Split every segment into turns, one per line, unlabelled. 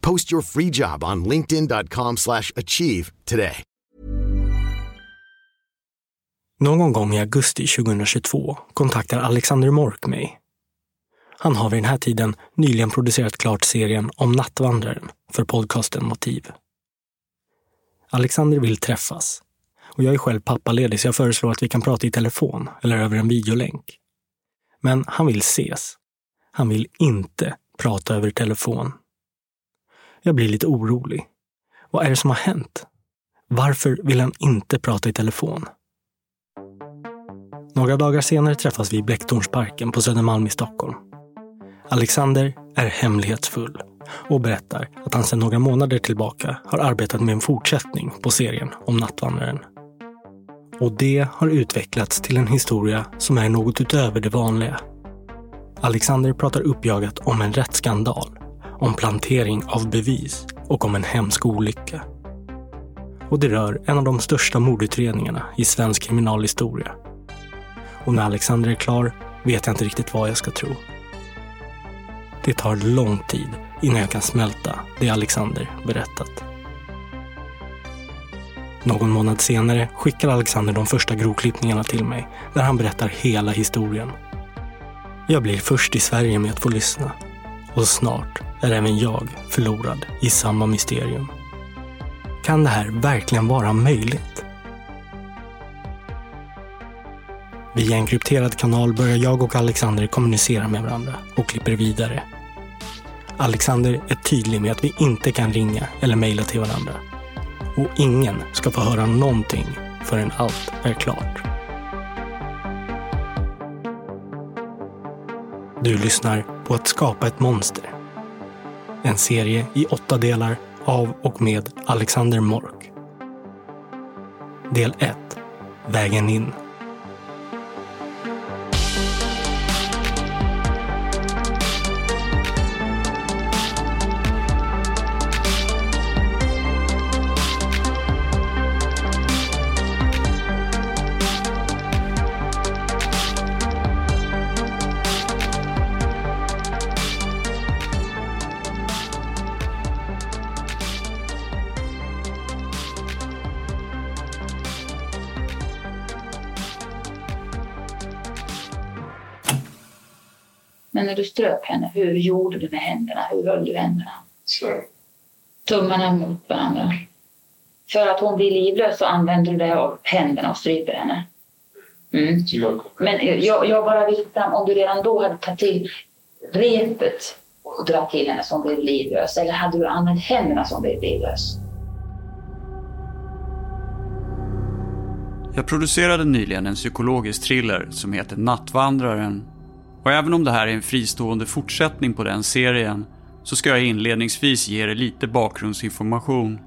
Post your free job on linkedin.com/achieve slash achieve today.
Någon gång i augusti 2022 kontaktar Alexander Mork mig. Han har vid den här tiden nyligen producerat klart serien om Nattvandraren för podcasten Motiv. Alexander vill träffas och jag är själv pappaledig så jag föreslår att vi kan prata i telefon eller över en videolänk. Men han vill ses. Han vill inte prata över telefon. Jag blir lite orolig. Vad är det som har hänt? Varför vill han inte prata i telefon? Några dagar senare träffas vi i Blecktornsparken på Södermalm i Stockholm. Alexander är hemlighetsfull och berättar att han sedan några månader tillbaka har arbetat med en fortsättning på serien om Nattvandraren. Och det har utvecklats till en historia som är något utöver det vanliga. Alexander pratar uppjagat om en rättsskandal, om plantering av bevis och om en hemsk olycka. Och det rör en av de största mordutredningarna i svensk kriminalhistoria. Och när Alexander är klar vet jag inte riktigt vad jag ska tro. Det tar lång tid innan jag kan smälta det Alexander berättat. Någon månad senare skickar Alexander de första grovklippningarna till mig där han berättar hela historien. Jag blir först i Sverige med att få lyssna och snart är även jag förlorad i samma mysterium. Kan det här verkligen vara möjligt? Via en krypterad kanal börjar jag och Alexander kommunicera med varandra och klipper vidare. Alexander är tydlig med att vi inte kan ringa eller mejla till varandra. Och ingen ska få höra någonting förrän allt är klart. Du lyssnar på Att skapa ett monster. En serie i åtta delar av och med Alexander Mork. Del 1. Vägen in.
Hur gjorde du med händerna? Hur höll du händerna?
Så.
Tummarna mot varandra. För att hon blir livlös så använder du det av händerna och stryper henne. Mm. Men jag, jag bara vill fram, om du redan då hade tagit till repet och dragit till henne som blev livlös, eller hade du använt händerna som blev livlös?
Jag producerade nyligen en psykologisk thriller som heter Nattvandraren. Och även om det här är en fristående fortsättning på den serien så ska jag inledningsvis ge er lite bakgrundsinformation.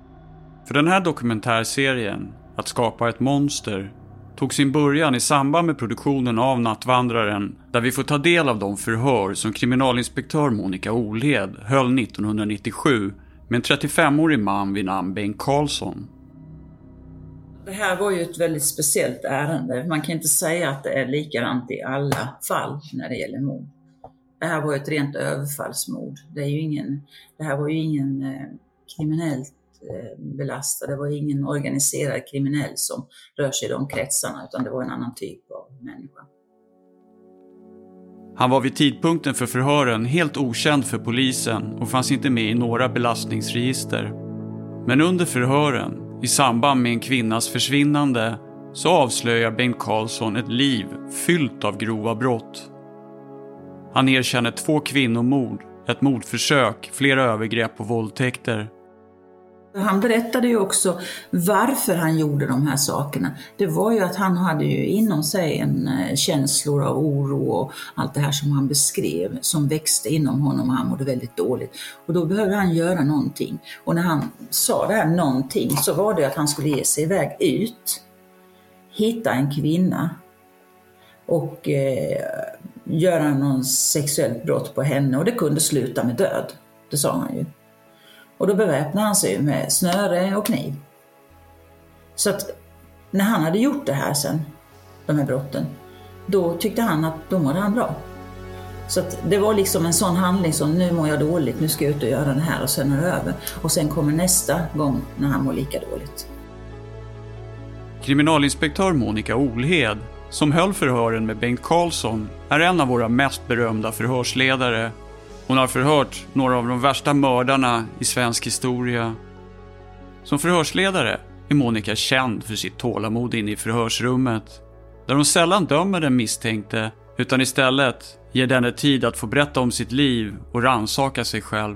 För den här dokumentärserien, Att skapa ett monster, tog sin början i samband med produktionen av Nattvandraren där vi får ta del av de förhör som kriminalinspektör Monica Olhed höll 1997 med en 35-årig man vid namn Bengt Karlsson.
Det här var ju ett väldigt speciellt ärende. Man kan inte säga att det är likadant i alla fall när det gäller mord. Det här var ju ett rent överfallsmord. Det, är ju ingen, det här var ju ingen eh, kriminellt eh, belastad, det var ingen organiserad kriminell som rör sig i de kretsarna, utan det var en annan typ av människa.
Han var vid tidpunkten för förhören helt okänd för polisen och fanns inte med i några belastningsregister. Men under förhören, i samband med en kvinnas försvinnande, så avslöjar Bengt Karlsson ett liv fyllt av grova brott. Han erkänner två kvinnomord, ett mordförsök, flera övergrepp och våldtäkter.
Han berättade ju också varför han gjorde de här sakerna. Det var ju att han hade ju inom sig en eh, känslor av oro och allt det här som han beskrev som växte inom honom och han mådde väldigt dåligt. Och då behövde han göra någonting. Och när han sa det här någonting så var det att han skulle ge sig iväg ut, hitta en kvinna och eh, göra någon sexuellt brott på henne och det kunde sluta med död. Det sa han ju. Och då beväpnade han sig med snöre och kniv. Så att när han hade gjort det här sen, de här brotten, då tyckte han att då mådde han bra. Så att det var liksom en sån handling som nu mår jag dåligt, nu ska jag ut och göra det här och sen är det över. Och sen kommer nästa gång när han mår lika dåligt.
Kriminalinspektör Monica Olhed, som höll förhören med Bengt Karlsson, är en av våra mest berömda förhörsledare hon har förhört några av de värsta mördarna i svensk historia. Som förhörsledare är Monica känd för sitt tålamod inne i förhörsrummet. Där hon sällan dömer den misstänkte utan istället ger denne tid att få berätta om sitt liv och ransaka sig själv.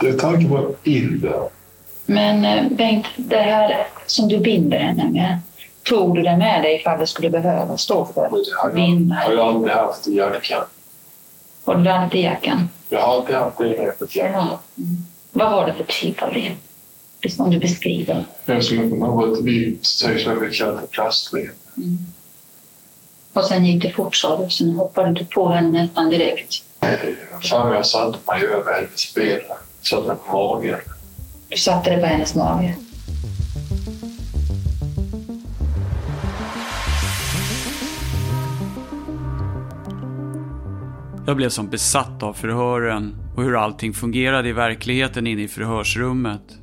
Det tanken var illa.
Men eh, Bengt, det här som du binder henne med, Tog du det med dig ifall det skulle behöva stå för
vinna? Jag har aldrig haft i jackan.
Har du haft i jackan?
Jag har alltid haft det i jackan.
Mm. Vad var det för typ av rep? Om du beskriver.
Det som att man har ett vitt, som vi kallar för plastrep. Mm.
Och sen gick det fort sa du, sen hoppade du på henne nästan direkt.
Nej, fan jag satte mig över hennes ben. Satte mig på magen.
Du satte dig på hennes mage?
Jag blev som besatt av förhören och hur allting fungerade i verkligheten inne i förhörsrummet.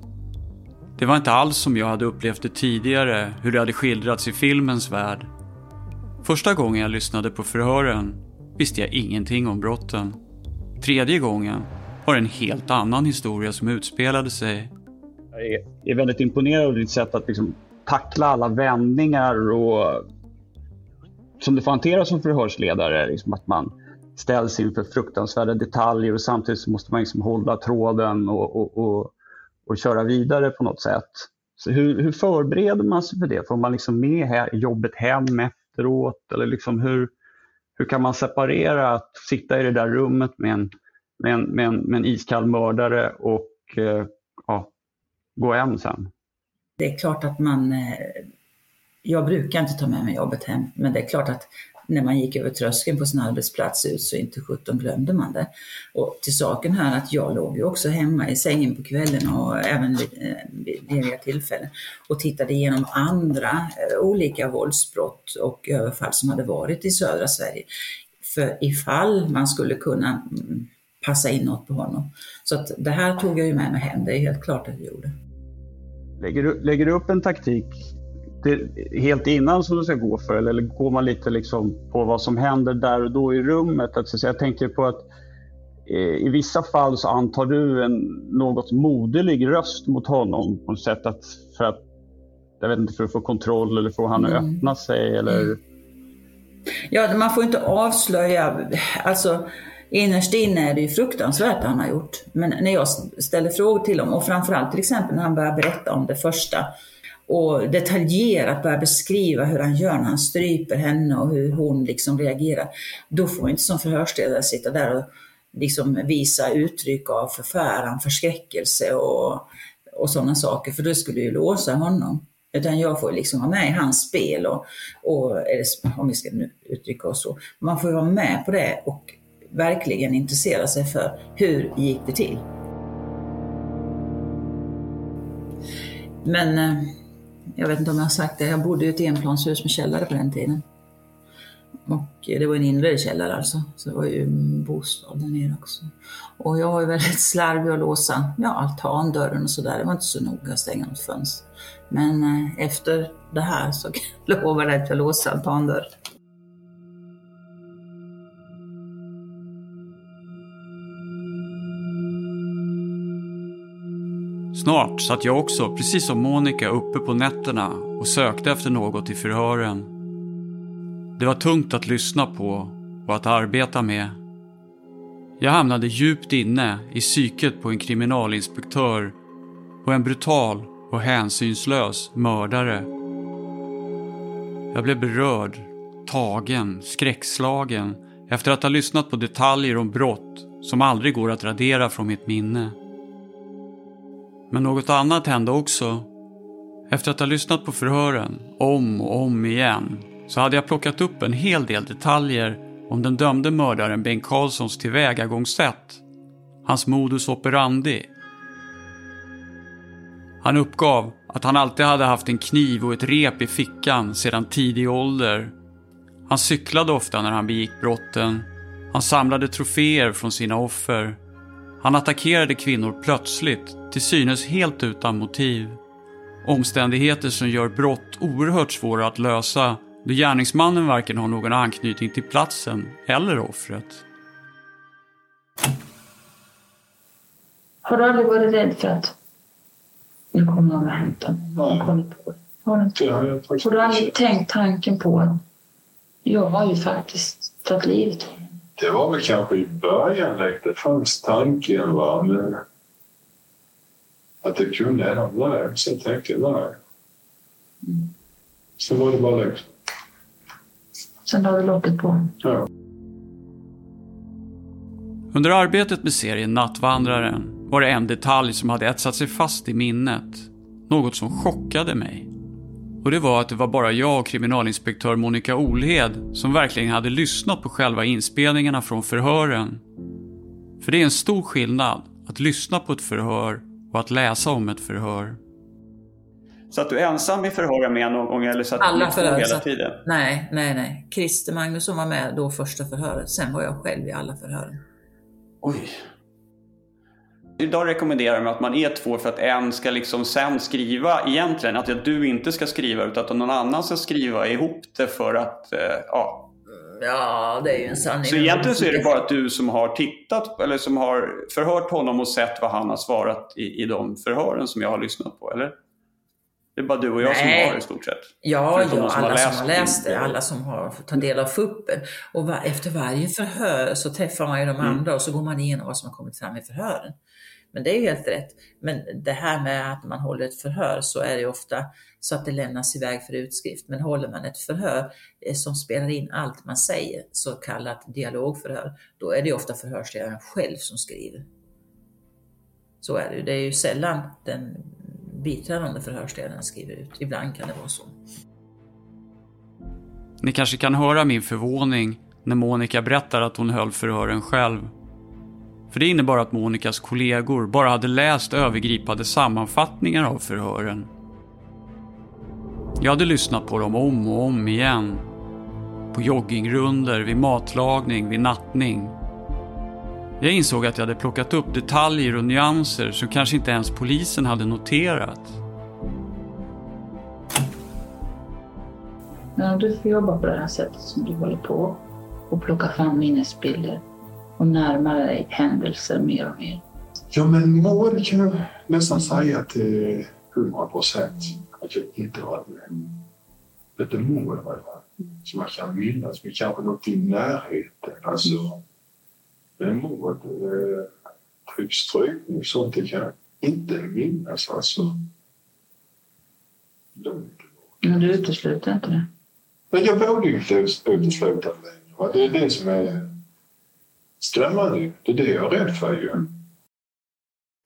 Det var inte alls som jag hade upplevt det tidigare, hur det hade skildrats i filmens värld. Första gången jag lyssnade på förhören visste jag ingenting om brotten. Tredje gången var det en helt annan historia som utspelade sig.
Jag är väldigt imponerad av ditt sätt att liksom tackla alla vändningar och som du får hantera som förhörsledare. Liksom att man ställs inför fruktansvärda detaljer och samtidigt så måste man liksom hålla tråden och, och, och, och köra vidare på något sätt. Så hur, hur förbereder man sig för det? Får man liksom med här, jobbet hem efteråt? Eller liksom hur, hur kan man separera att sitta i det där rummet med en, med en, med en, med en iskall mördare och eh, ja, gå hem sen?
Det är klart att man... Eh, jag brukar inte ta med mig jobbet hem, men det är klart att när man gick över tröskeln på sin arbetsplats ut så inte sjutton glömde man det. Och till saken här att jag låg ju också hemma i sängen på kvällen och även vid, eh, lediga tillfällen och tittade igenom andra eh, olika våldsbrott och överfall som hade varit i södra Sverige. För ifall man skulle kunna mm, passa in något på honom. Så att det här tog jag ju med mig hem, det är helt klart att jag gjorde.
Lägger du, lägger du upp en taktik det helt innan som du ska gå för? Eller går man lite liksom på vad som händer där och då i rummet? Alltså, jag tänker på att eh, i vissa fall så antar du en något moderlig röst mot honom på något sätt att, för att jag vet inte, för att få kontroll eller få att mm. öppna sig eller? Mm.
Ja, man får inte avslöja, alltså innerst inne är det ju fruktansvärt han har gjort. Men när jag ställer frågor till honom och framförallt till exempel när han börjar berätta om det första och detaljerat börjar beskriva hur han gör när han stryper henne och hur hon liksom reagerar. Då får inte som förhörsledare sitta där och liksom visa uttryck av förfäran, förskräckelse och, och sådana saker, för då skulle ju låsa honom. Utan jag får liksom vara med i hans spel och, och om vi ska uttrycka oss så. Man får vara med på det och verkligen intressera sig för hur gick det till. Men eh, jag vet inte om jag har sagt det, jag bodde i ett enplanshus med källare på den tiden. Och eh, det var en inre källare alltså, så det var ju bostad där nere också. Och jag var ju väldigt slarvig att låsa ja, altandörren och sådär. Det var inte så noga att stänga något fönster. Men eh, efter det här så lovade jag att jag låste altandörren.
Snart satt jag också, precis som Monica, uppe på nätterna och sökte efter något i förhören. Det var tungt att lyssna på och att arbeta med. Jag hamnade djupt inne i psyket på en kriminalinspektör och en brutal och hänsynslös mördare. Jag blev berörd, tagen, skräckslagen efter att ha lyssnat på detaljer om brott som aldrig går att radera från mitt minne. Men något annat hände också. Efter att ha lyssnat på förhören om och om igen så hade jag plockat upp en hel del detaljer om den dömde mördaren Bengt Karlssons tillvägagångssätt. Hans modus operandi. Han uppgav att han alltid hade haft en kniv och ett rep i fickan sedan tidig ålder. Han cyklade ofta när han begick brotten. Han samlade troféer från sina offer. Han attackerade kvinnor plötsligt, till synes helt utan motiv. Omständigheter som gör brott oerhört svåra att lösa då gärningsmannen varken har någon anknytning till platsen eller offret.
Har du aldrig varit rädd för att nu kommer någon och hämtar mig? Har du på det? Har du, inte? har du aldrig tänkt tanken på att jag har ju faktiskt tagit livet av honom?
Det var väl kanske i början det fanns tanken va. Men att det kunde hända. Nej, sen tänkte jag nej.
Mm.
Sen var det bara liksom.
Sen la du locket på?
Ja.
Under arbetet med serien Nattvandraren var det en detalj som hade etsat sig fast i minnet. Något som chockade mig. Och det var att det var bara jag och kriminalinspektör Monica Olhed som verkligen hade lyssnat på själva inspelningarna från förhören. För det är en stor skillnad att lyssna på ett förhör och att läsa om ett förhör.
Så att du är ensam i förhören med någon gång eller så att
Alla
du
förhör.
hela tiden?
Nej, nej, nej. Christer Magnusson var med då första förhöret. Sen var jag själv i alla förhören.
Oj. Idag rekommenderar man att man är två för att en ska liksom sen skriva egentligen, att du inte ska skriva utan att någon annan ska skriva ihop det för att, eh, ja.
Ja, det är ju en sanning.
Så egentligen så är det bara att du som har tittat eller som har förhört honom och sett vad han har svarat i, i de förhören som jag har lyssnat på, eller? Det är bara du och jag som
Nej.
har det i stort sett.
Ja, ja
de som har
alla
läst
som har läst det, alla som har fått ta del av fuppen. Och efter varje förhör så träffar man ju de
Mm.
andra och så går man igenom vad som har kommit fram i förhören. Men det är ju helt rätt. Men det här med att man håller ett förhör så är det ju ofta så att det lämnas iväg för utskrift. Men håller man ett förhör eh, som spelar in allt man säger, så kallat dialogförhör, då är det ju ofta förhörsledaren själv som skriver. Så är det ju. Det är ju sällan den biträdande förhörsledaren skriver ut. Ibland kan det vara så.
Ni kanske kan höra min förvåning när Monica berättar att hon höll förhören själv. För det innebar att Monikas kollegor bara hade läst övergripande sammanfattningar av förhören. Jag hade lyssnat på dem om och om igen. På joggingrunder, vid matlagning, vid nattning. Jag insåg att jag hade plockat upp detaljer och nyanser som kanske inte ens polisen hade noterat.
Men om du får jobba på det här sättet som du håller på och plocka fram minnesbilder och närma dig händelser mer och mer.
Ja, men mål kan jag nästan säga till 100 procent att jag inte har. Ett mål i alla fall. Som man kan minnas, men kanske något i närheten. Alltså, mål, eh, typ strykning, sånt det kan jag inte minnas. Alltså.
Men du utesluter inte det?
Men jag vågar ju inte utesluta det längre. Det är det som är skrämmande. Det är det jag är rädd för ju.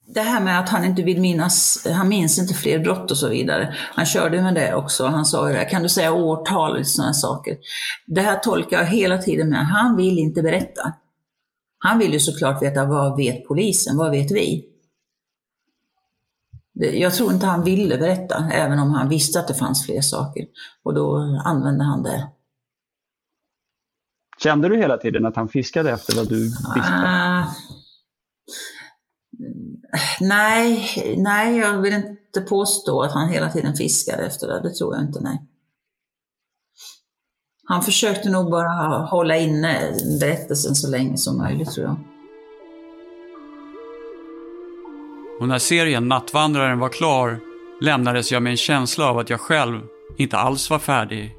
Det här med att han inte vill minnas, han minns inte fler brott och så vidare. Han körde med det också. Han sa ju det, kan du säga årtal och sådana saker. Det här tolkar jag hela tiden med, han vill inte berätta. Han vill ju såklart veta vad vet polisen, vad vet vi? Jag tror inte han ville berätta, även om han visste att det fanns fler saker. Och då använde han det.
Kände du hela tiden att han fiskade efter vad du visste? Uh,
nej, nej, jag vill inte påstå att han hela tiden fiskade efter det. Det tror jag inte, nej. Han försökte nog bara hålla inne berättelsen så länge som möjligt, tror jag.
Och när serien Nattvandraren var klar lämnades jag med en känsla av att jag själv inte alls var färdig.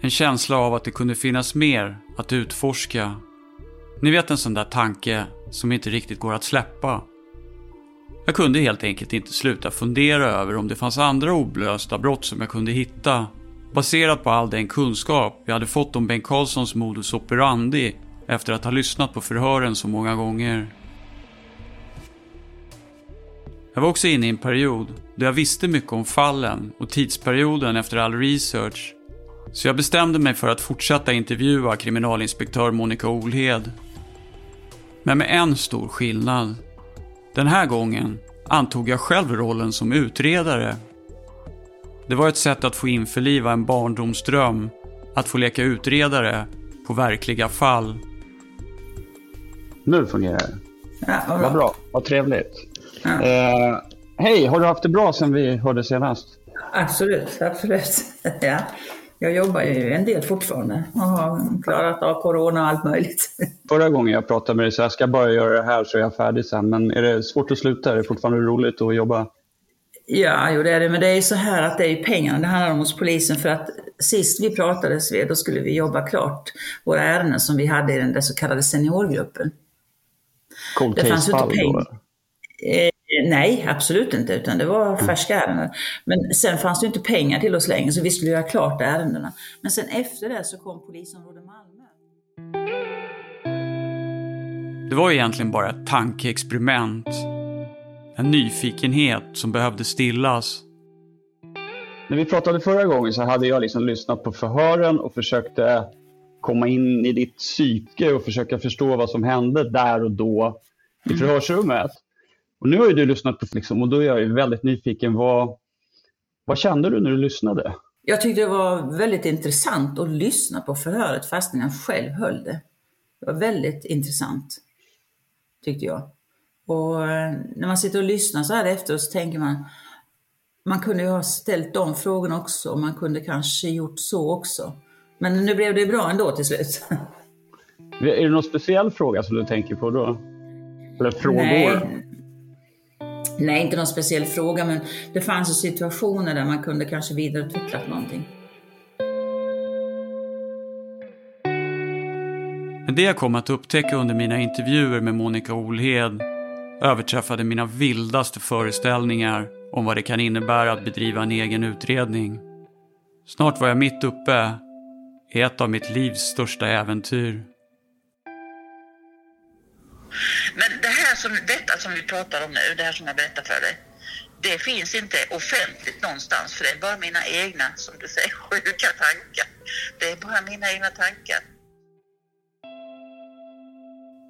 En känsla av att det kunde finnas mer att utforska. Ni vet en sån där tanke som inte riktigt går att släppa. Jag kunde helt enkelt inte sluta fundera över om det fanns andra oblösta brott som jag kunde hitta. Baserat på all den kunskap jag hade fått om Bengt Carlssons modus operandi efter att ha lyssnat på förhören så många gånger. Jag var också inne i en period då jag visste mycket om fallen och tidsperioden efter all research. Så jag bestämde mig för att fortsätta intervjua kriminalinspektör Monica Olhed. Men med en stor skillnad. Den här gången antog jag själv rollen som utredare. Det var ett sätt att få införliva en barndomsdröm, att få leka utredare på verkliga fall.
Nu fungerar det. Ja, vad bra, vad trevligt. Eh, Hej, har du haft det bra sen vi hörde senast?
Absolut, absolut. ja. Jag jobbar ju en del fortfarande och har klarat av corona och allt möjligt.
Förra gången jag pratade med dig så jag ska bara göra det här så är jag färdig sen. Men är det svårt att sluta? Är det fortfarande roligt att jobba?
Ja, jo det är det. Men det är ju så här att det är pengarna det handlar om hos polisen. För att sist vi pratades vid, då skulle vi jobba klart våra ärenden som vi hade i den så kallade seniorgruppen.
Cold det fanns ju inte pengar.
Eh, nej, absolut inte, utan det var mm. färska ärenden. Men sen fanns det inte pengar till oss längre, så vi skulle göra klart ärendena. Men sen efter det så kom polisområde Malmö.
Det var egentligen bara ett tankeexperiment. En nyfikenhet som behövde stillas.
När vi pratade förra gången så hade jag liksom lyssnat på förhören och försökte komma in i ditt psyke och försöka förstå vad som hände där och då i mm. förhörsrummet. Och nu har ju du lyssnat på liksom, och då är jag ju väldigt nyfiken. Vad, vad kände du när du lyssnade?
Jag tyckte det var väldigt intressant att lyssna på förhöret fastän jag själv höll det. Det var väldigt intressant, tyckte jag. Och eh, när man sitter och lyssnar så här efteråt så tänker man, man kunde ju ha ställt de frågorna också och man kunde kanske gjort så också. Men nu blev det bra ändå till slut.
Är det någon speciell fråga som du tänker på då? Eller frågor?
Nej, Nej, inte någon speciell fråga, men det fanns ju situationer där man kunde kanske vidareutveckla någonting.
Men det jag kom att upptäcka under mina intervjuer med Monica Olhed överträffade mina vildaste föreställningar om vad det kan innebära att bedriva en egen utredning. Snart var jag mitt uppe i ett av mitt livs största äventyr.
Men det här som, detta som vi pratar om nu, det här som jag berättar för dig, det finns inte offentligt någonstans för det är bara mina egna, som du säger, sjuka tankar. Det är bara mina egna tankar.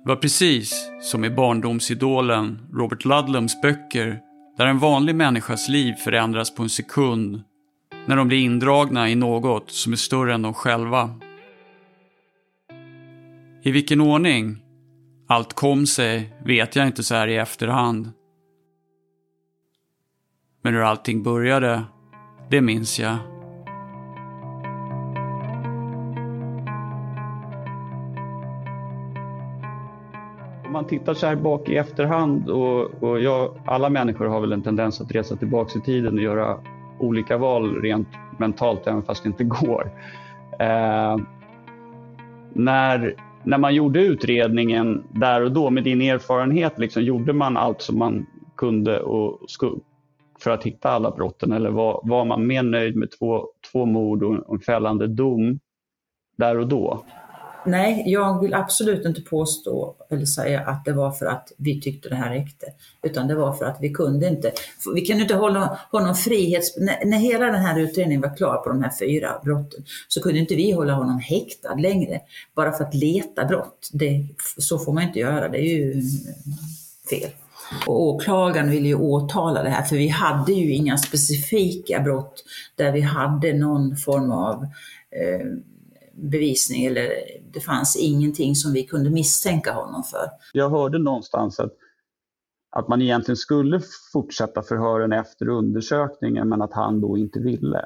Det var precis som i barndomsidolen Robert Ludlums böcker där en vanlig människas liv förändras på en sekund när de blir indragna i något som är större än de själva. I vilken ordning allt kom sig vet jag inte så här i efterhand. Men hur allting började, det minns jag.
Om man tittar så här bak i efterhand och, och jag, alla människor har väl en tendens att resa tillbaka i tiden och göra olika val rent mentalt även fast det inte går. Eh, när när man gjorde utredningen där och då med din erfarenhet, liksom, gjorde man allt som man kunde och för att hitta alla brotten eller var, var man mer nöjd med två, två mord och en fällande dom där och då?
Nej, jag vill absolut inte påstå eller säga att det var för att vi tyckte det här räckte. Utan det var för att vi kunde inte, vi kunde inte hålla honom frihets... När, när hela den här utredningen var klar på de här fyra brotten så kunde inte vi hålla honom häktad längre. Bara för att leta brott. Det, så får man inte göra, det är ju fel. Och åklagaren ville ju åtala det här för vi hade ju inga specifika brott där vi hade någon form av eh, bevisning eller det fanns ingenting som vi kunde misstänka honom för.
Jag hörde någonstans att, att man egentligen skulle fortsätta förhören efter undersökningen men att han då inte ville.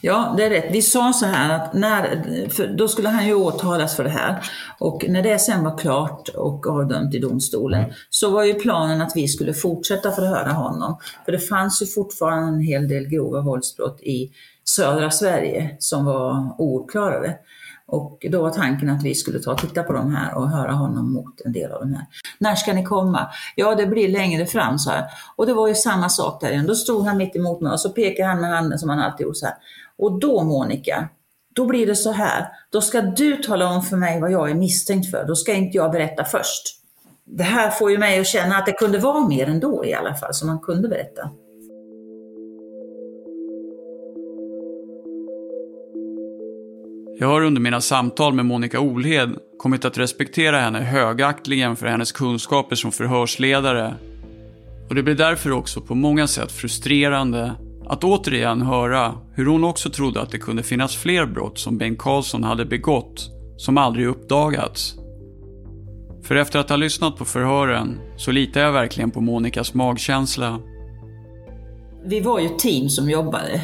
Ja, det är rätt. Vi sa så här att när, då skulle han ju åtalas för det här och när det sen var klart och avdömt i domstolen mm. så var ju planen att vi skulle fortsätta förhöra honom. För det fanns ju fortfarande en hel del grova våldsbrott i södra Sverige som var ouppklarade. Och då var tanken att vi skulle ta och titta på de här och höra honom mot en del av de här. När ska ni komma? Ja, det blir längre fram, så här. Och det var ju samma sak där igen. Då stod han mitt emot mig och så pekade han med handen som han alltid gjort så här. Och då Monica, då blir det så här. Då ska du tala om för mig vad jag är misstänkt för. Då ska inte jag berätta först. Det här får ju mig att känna att det kunde vara mer ändå i alla fall, som man kunde berätta.
Jag har under mina samtal med Monica Olhed kommit att respektera henne högaktligen för hennes kunskaper som förhörsledare. Och det blir därför också på många sätt frustrerande att återigen höra hur hon också trodde att det kunde finnas fler brott som Bengt Karlsson hade begått som aldrig uppdagats. För efter att ha lyssnat på förhören så litar jag verkligen på Monikas magkänsla.
Vi var ju ett team som jobbade.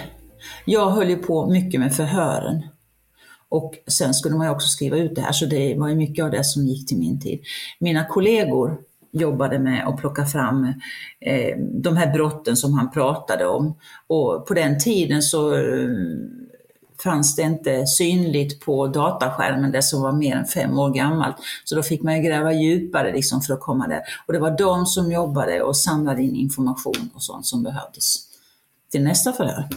Jag höll ju på mycket med förhören. Och sen skulle man ju också skriva ut det här, så det var ju mycket av det som gick till min tid. Mina kollegor jobbade med att plocka fram eh, de här brotten som han pratade om. Och på den tiden så eh, fanns det inte synligt på dataskärmen det som var mer än fem år gammalt. Så då fick man ju gräva djupare liksom för att komma där. Och det var de som jobbade och samlade in information och sånt som behövdes till nästa förhör.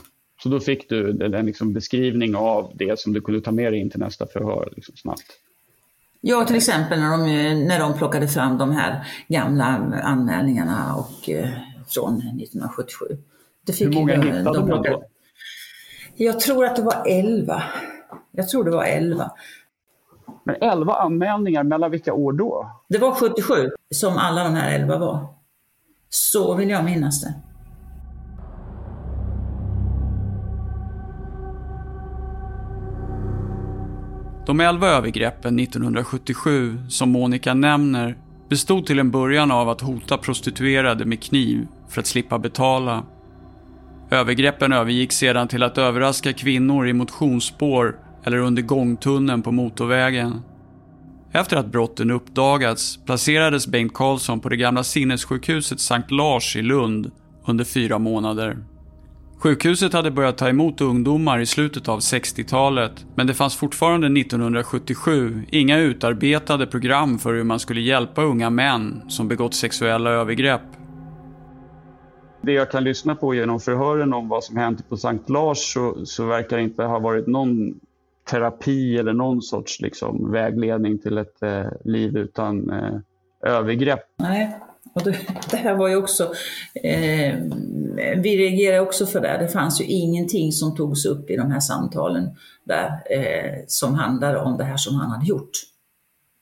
Så då fick du en liksom beskrivning av det som du kunde ta med dig in till nästa förhör liksom snabbt?
Ja, till exempel när de, när de plockade fram de här gamla anmälningarna och, eh, från 1977.
Det fick Hur många de, hittade de plockade, då?
Jag tror att det var 11. Jag tror det var 11.
Men 11 anmälningar, mellan vilka år då?
Det var 77 som alla de här 11 var. Så vill jag minnas det.
De elva övergreppen 1977 som Monica nämner bestod till en början av att hota prostituerade med kniv för att slippa betala. Övergreppen övergick sedan till att överraska kvinnor i motionsspår eller under gångtunneln på motorvägen. Efter att brotten uppdagats placerades Bengt Karlsson på det gamla sinnessjukhuset Sankt Lars i Lund under fyra månader. Sjukhuset hade börjat ta emot ungdomar i slutet av 60-talet, men det fanns fortfarande 1977 inga utarbetade program för hur man skulle hjälpa unga män som begått sexuella övergrepp.
Det jag kan lyssna på genom förhören om vad som hänt på Sankt Lars så, så verkar det inte ha varit någon terapi eller någon sorts liksom, vägledning till ett eh, liv utan eh, övergrepp.
Nej, och det, det, här var ju också, eh, vi reagerade också för det. Det fanns ju ingenting som togs upp i de här samtalen där eh, som handlade om det här som han hade gjort.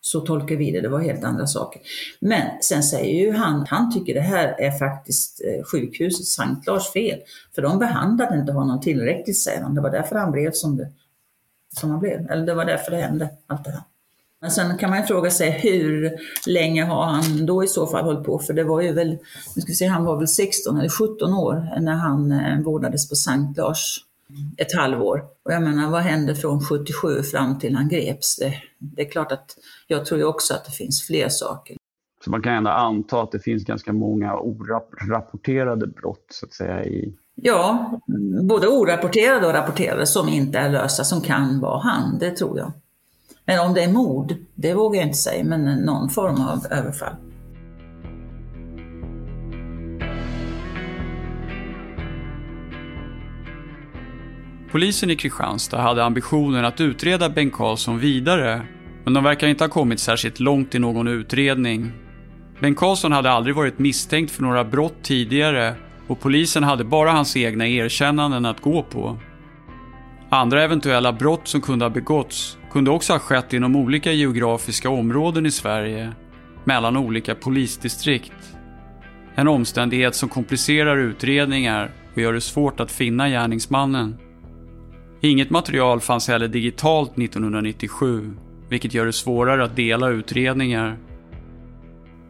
Så tolkar vi det, det var helt andra saker. Men sen säger ju han, han tycker det här är faktiskt eh, sjukhusets Sankt Lars fel. För de behandlade inte honom tillräckligt säger han. Det var därför han blev som, det, som han blev. Eller det var därför det hände, allt det här. Men sen kan man ju fråga sig hur länge har han då i så fall hållit på? För det var ju väl, nu ska vi se, han var väl 16 eller 17 år när han eh, vårdades på Sankt Lars ett halvår. Och jag menar, vad hände från 77 fram till han greps? Det, det är klart att jag tror ju också att det finns fler saker.
Så man kan ändå anta att det finns ganska många orapporterade brott så att säga i
Ja, både orapporterade och rapporterade som inte är lösta, som kan vara han, det tror jag. Men om det är mord, det vågar jag inte säga, men någon form av överfall.
Polisen i Kristianstad hade ambitionen att utreda Bengt Karlsson vidare, Men de verkar inte ha kommit särskilt långt i någon utredning. Bengt Karlsson hade aldrig varit misstänkt för några brott tidigare och polisen hade bara hans egna erkännanden att gå på. Andra eventuella brott som kunde ha begåtts kunde också ha skett inom olika geografiska områden i Sverige, mellan olika polisdistrikt. En omständighet som komplicerar utredningar och gör det svårt att finna gärningsmannen. Inget material fanns heller digitalt 1997, vilket gör det svårare att dela utredningar.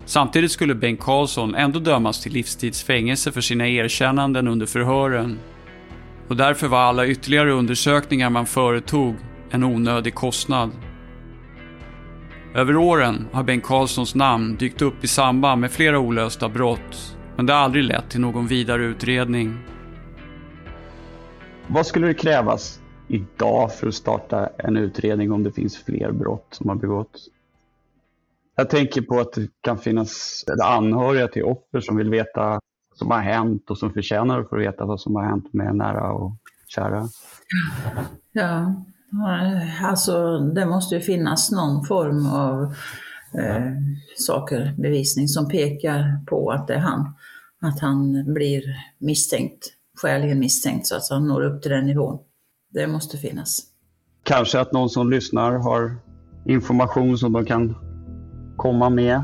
Samtidigt skulle Bengt Karlsson ändå dömas till livstidsfängelse för sina erkännanden under förhören. Och därför var alla ytterligare undersökningar man företog en onödig kostnad. Över åren har Bengt Karlssons namn dykt upp i samband med flera olösta brott, men det har aldrig lett till någon vidare utredning.
Vad skulle det krävas idag för att starta en utredning om det finns fler brott som har begåtts? Jag tänker på att det kan finnas anhöriga till offer som vill veta som har hänt och som förtjänar att få veta vad som har hänt med nära och kära.
Ja, alltså det måste ju finnas någon form av eh, saker, bevisning som pekar på att det är han. Att han blir misstänkt, skäligen misstänkt så att han når upp till den nivån. Det måste finnas.
Kanske att någon som lyssnar har information som de kan komma med.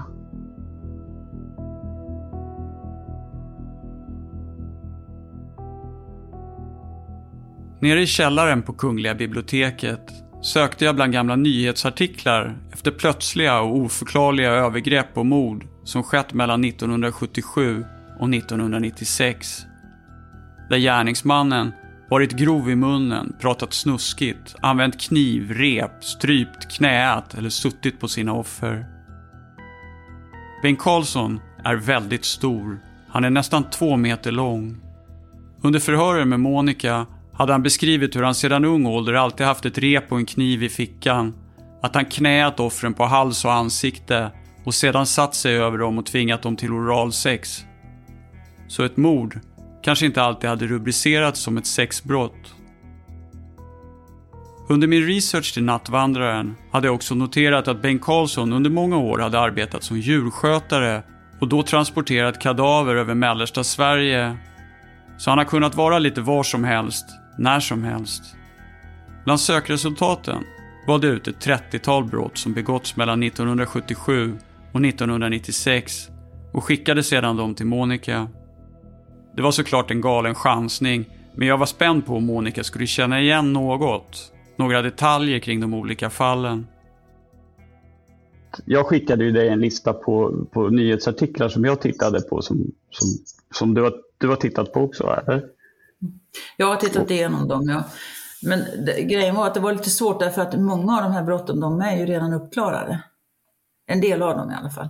Nere i källaren på Kungliga biblioteket sökte jag bland gamla nyhetsartiklar efter plötsliga och oförklarliga övergrepp och mord som skett mellan 1977 och 1996. Där gärningsmannen varit grov i munnen, pratat snuskigt, använt kniv, rep, strypt, knäat eller suttit på sina offer. Bengt Karlsson är väldigt stor. Han är nästan två meter lång. Under förhören med Monica hade han beskrivit hur han sedan ung ålder alltid haft ett rep och en kniv i fickan. Att han knäat offren på hals och ansikte och sedan satt sig över dem och tvingat dem till oralsex. Så ett mord kanske inte alltid hade rubricerats som ett sexbrott. Under min research till Nattvandraren hade jag också noterat att Bengt Karlsson under många år hade arbetat som djurskötare och då transporterat kadaver över mellersta Sverige. Så han har kunnat vara lite var som helst, när som helst. Bland sökresultaten var det ut ett 30-tal brott som begåtts mellan 1977 och 1996 och skickade sedan dem till Monica. Det var såklart en galen chansning, men jag var spänd på om Monica skulle känna igen något. Några detaljer kring de olika fallen.
Jag skickade ju dig en lista på, på nyhetsartiklar som jag tittade på som, som, som du, har, du har tittat på också, eller?
Jag har tittat igenom dem, ja. Men det, grejen var att det var lite svårt därför att många av de här brotten, de är ju redan uppklarade. En del av dem i alla fall.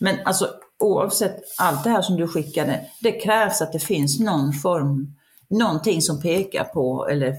Men alltså oavsett allt det här som du skickade, det krävs att det finns någon form, någonting som pekar på eller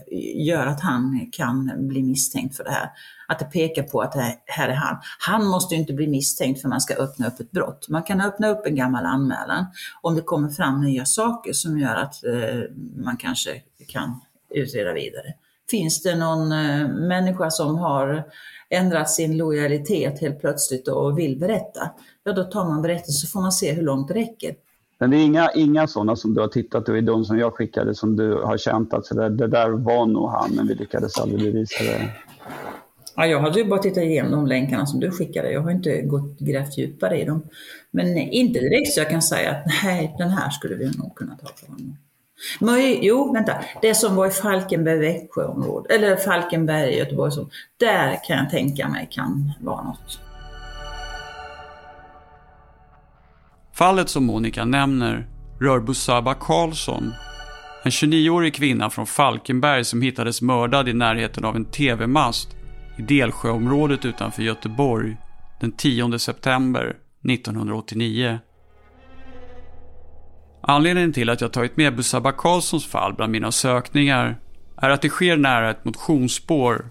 gör att han kan bli misstänkt för det här. Att det pekar på att det här är han. Han måste ju inte bli misstänkt för man ska öppna upp ett brott. Man kan öppna upp en gammal anmälan om det kommer fram nya saker som gör att eh, man kanske kan utreda vidare. Finns det någon eh, människa som har ändrat sin lojalitet helt plötsligt och vill berätta, ja då tar man berättelsen så får man se hur långt det räcker.
Men det är inga, inga sådana som du har tittat på i de som jag skickade som du har känt att så där, det där var nog han men vi lyckades aldrig bevisa det?
Ja, jag hade ju bara tittat igenom de länkarna som du skickade. Jag har inte gått grävt djupare i dem. Men inte direkt så jag kan säga att nej, den här skulle vi nog kunna ta på honom. Men, jo, vänta. Det som var i Falkenberg, Växjöområdet, eller Falkenberg, Göteborg, så, där kan jag tänka mig kan vara något.
Fallet som Monica nämner rör Busaba Karlsson. En 29-årig kvinna från Falkenberg som hittades mördad i närheten av en TV-mast i Delsjöområdet utanför Göteborg den 10 september 1989. Anledningen till att jag tagit med Busaba Karlssons fall bland mina sökningar är att det sker nära ett motionsspår.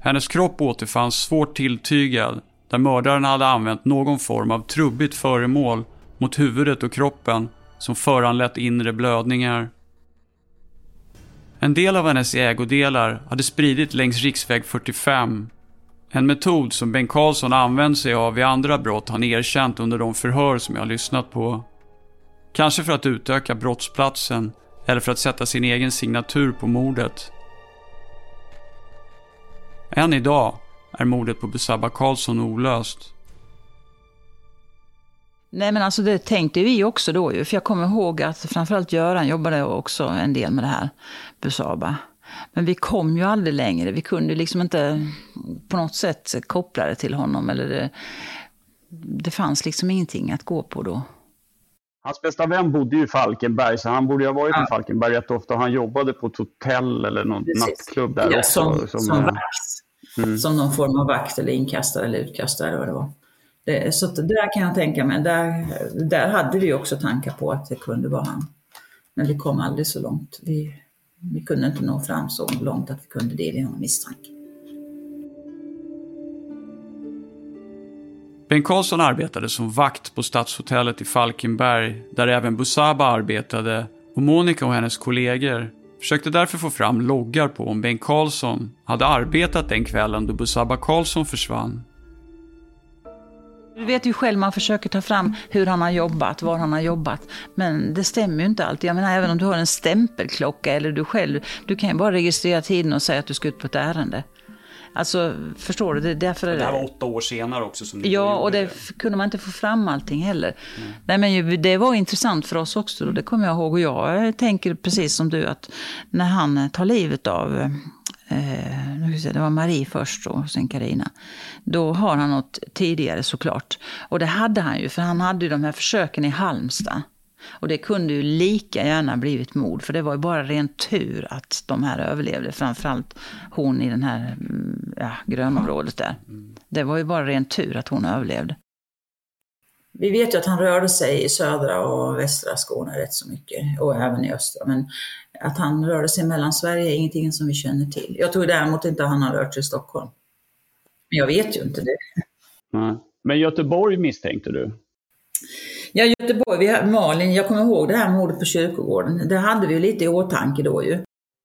Hennes kropp återfanns svårt tilltygad där mördaren hade använt någon form av trubbigt föremål mot huvudet och kroppen som föranlett inre blödningar. En del av hennes ägodelar hade spridit längs riksväg 45. En metod som Bengt Karlsson använt sig av vid andra brott han erkänt under de förhör som jag har lyssnat på. Kanske för att utöka brottsplatsen eller för att sätta sin egen signatur på mordet. Än idag är mordet på Besabba Karlsson olöst.
Nej men alltså det tänkte vi också då ju. För jag kommer ihåg att framförallt Göran jobbade också en del med det här Busaba. Men vi kom ju aldrig längre. Vi kunde liksom inte på något sätt koppla det till honom. Eller det, det fanns liksom ingenting att gå på då.
Hans bästa vän bodde ju i Falkenberg, så han borde ju ha varit ja. i Falkenberg rätt ofta. Han jobbade på ett hotell eller någon Precis. nattklubb där
ja,
också.
Som, som, som vakt. Mm. Som någon form av vakt eller inkastare eller utkastare eller vad det var. Det, så där kan jag tänka mig, där, där hade vi också tankar på att det kunde vara han. Men vi kom aldrig så långt. Vi, vi kunde inte nå fram så långt att vi kunde delge honom misstanke.
Bengt Karlsson arbetade som vakt på Stadshotellet i Falkenberg, där även Busaba arbetade och Monica och hennes kollegor försökte därför få fram loggar på om Bengt Karlsson hade arbetat den kvällen då Busaba Karlsson försvann.
Du vet ju själv, man försöker ta fram hur han har jobbat, var han har jobbat. Men det stämmer ju inte alltid. Jag menar, även om du har en stämpelklocka eller du själv, du kan ju bara registrera tiden och säga att du ska ut på ett ärende. Alltså, förstår du? Det, därför
det här var åtta år senare också som
Ja, och det, kunde man inte få fram allting heller. Mm. Nej, men ju, det var intressant för oss också, det kommer jag ihåg. Och jag tänker precis som du, att när han tar livet av eh, det var Marie först och sen Karina. Då har han något tidigare såklart. Och det hade han ju, för han hade ju de här försöken i Halmstad. Och det kunde ju lika gärna blivit mord, för det var ju bara ren tur att de här överlevde. Framförallt hon i den här mm, ja, grönområdet där. Det var ju bara ren tur att hon överlevde. Vi vet ju att han rörde sig i södra och västra Skåne rätt så mycket och även i östra. Men att han rörde sig mellan Sverige är ingenting som vi känner till. Jag tror däremot inte att han har rört sig i Stockholm. Men jag vet ju inte det.
Men Göteborg misstänkte du?
Ja, Göteborg, vi, Malin, jag kommer ihåg det här mordet på kyrkogården. Det hade vi lite i åtanke då ju.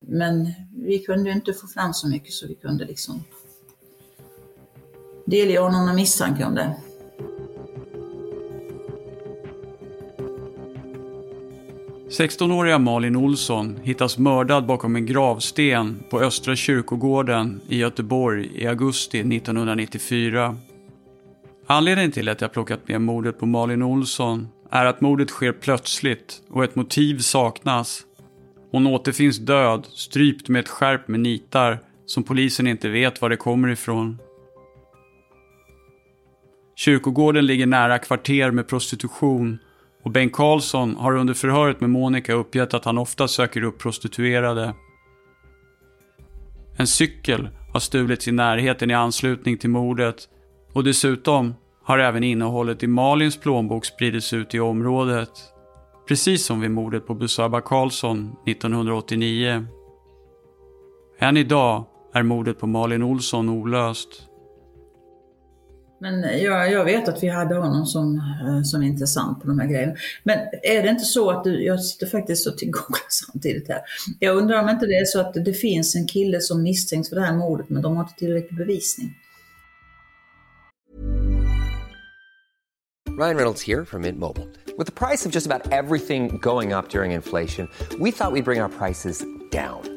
Men vi kunde ju inte få fram så mycket så vi kunde liksom delge honom någon misstanke om det.
16-åriga Malin Olsson hittas mördad bakom en gravsten på Östra kyrkogården i Göteborg i augusti 1994. Anledningen till att jag plockat med mordet på Malin Olsson är att mordet sker plötsligt och ett motiv saknas. Hon återfinns död, strypt med ett skärp med nitar som polisen inte vet var det kommer ifrån. Kyrkogården ligger nära kvarter med prostitution och Bengt Karlsson har under förhöret med Monica uppgett att han ofta söker upp prostituerade. En cykel har stulits i närheten i anslutning till mordet och dessutom har även innehållet i Malins plånbok spridits ut i området. Precis som vid mordet på Busaba Karlsson 1989. Än idag är mordet på Malin Olsson olöst.
Men jag, jag vet att vi hade honom som, eh, som intressant på de här grejerna. Men är det inte så att du, jag sitter faktiskt och googlar samtidigt här. Jag undrar om inte det är så att det finns en kille som misstänks för det här mordet men de har inte tillräcklig bevisning.
Ryan Reynolds här från Mint Mobile. Med priset på nästan allt som går upp under inflationen, trodde vi att vi skulle bring våra priser down.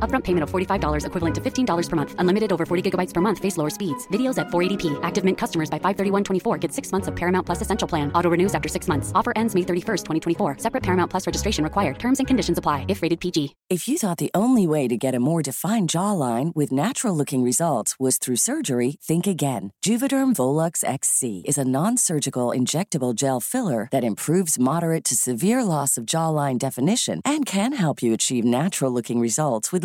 Upfront payment of $45 equivalent to $15 per month. Unlimited over 40 gigabytes per month. Face lower speeds. Videos at 480p. Active Mint customers by 531.24 get six months of Paramount Plus Essential Plan. Auto renews after six months. Offer ends May 31st, 2024. Separate Paramount Plus registration required. Terms and conditions apply if rated PG.
If you thought the only way to get a more defined jawline with natural looking results was through surgery, think again. Juvederm Volux XC is a non surgical injectable gel filler that improves moderate to severe loss of jawline definition and can help you achieve natural looking results with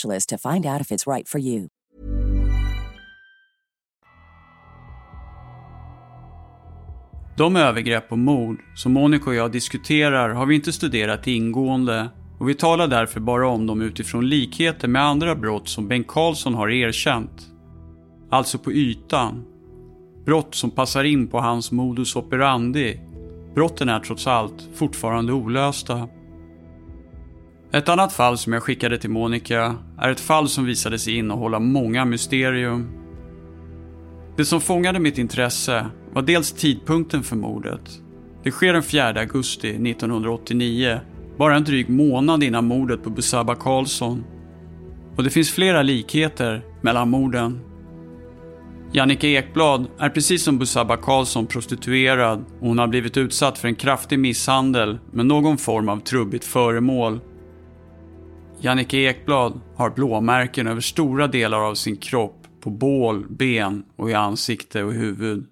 to find out if it's right for you.
De övergrepp och mord som Monica och jag diskuterar har vi inte studerat ingående och vi talar därför bara om dem utifrån likheter med andra brott som Bengt Karlsson har erkänt. Alltså på ytan. Brott som passar in på hans modus operandi. Brotten är trots allt fortfarande olösta. Ett annat fall som jag skickade till Monica är ett fall som visade sig innehålla många mysterium. Det som fångade mitt intresse var dels tidpunkten för mordet. Det sker den 4 augusti 1989, bara en dryg månad innan mordet på Busaba Karlsson. Och det finns flera likheter mellan morden. Jannica Ekblad är precis som Busaba Karlsson prostituerad och hon har blivit utsatt för en kraftig misshandel med någon form av trubbigt föremål Jannike Ekblad har blåmärken över stora delar av sin kropp, på bål, ben och i ansikte och huvud.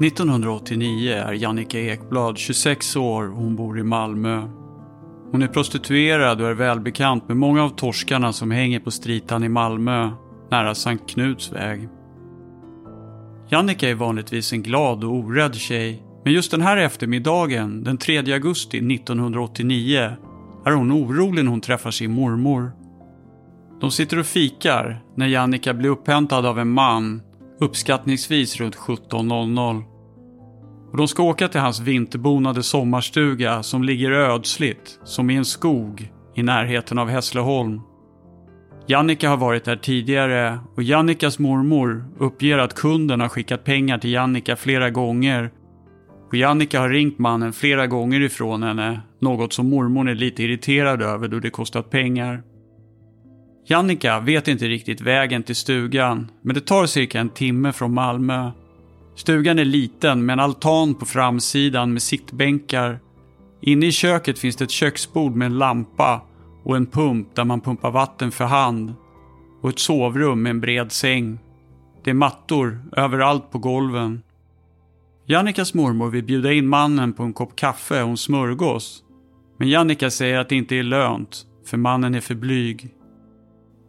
–1989 är Jannike Ekblad 26 år och hon bor i Malmö. Hon är prostituerad och är välbekant med många av torskarna som hänger på stritan i Malmö, nära Sankt Knuts väg. Jannica är vanligtvis en glad och orädd tjej. Men just den här eftermiddagen, den 3 augusti 1989, är hon orolig när hon träffar sin mormor. De sitter och fikar när Jannica blir upphämtad av en man, uppskattningsvis runt 17.00. Och de ska åka till hans vinterbonade sommarstuga som ligger ödsligt, som i en skog, i närheten av Hässleholm. Jannica har varit där tidigare och Jannicas mormor uppger att kunden har skickat pengar till Jannica flera gånger. Och Jannica har ringt mannen flera gånger ifrån henne, något som mormor är lite irriterad över då det kostat pengar. Jannica vet inte riktigt vägen till stugan, men det tar cirka en timme från Malmö. Stugan är liten med en altan på framsidan med sittbänkar. Inne i köket finns det ett köksbord med en lampa och en pump där man pumpar vatten för hand och ett sovrum med en bred säng. Det är mattor överallt på golven. Jannikas mormor vill bjuda in mannen på en kopp kaffe och en smörgås. Men Jannika säger att det inte är lönt, för mannen är för blyg.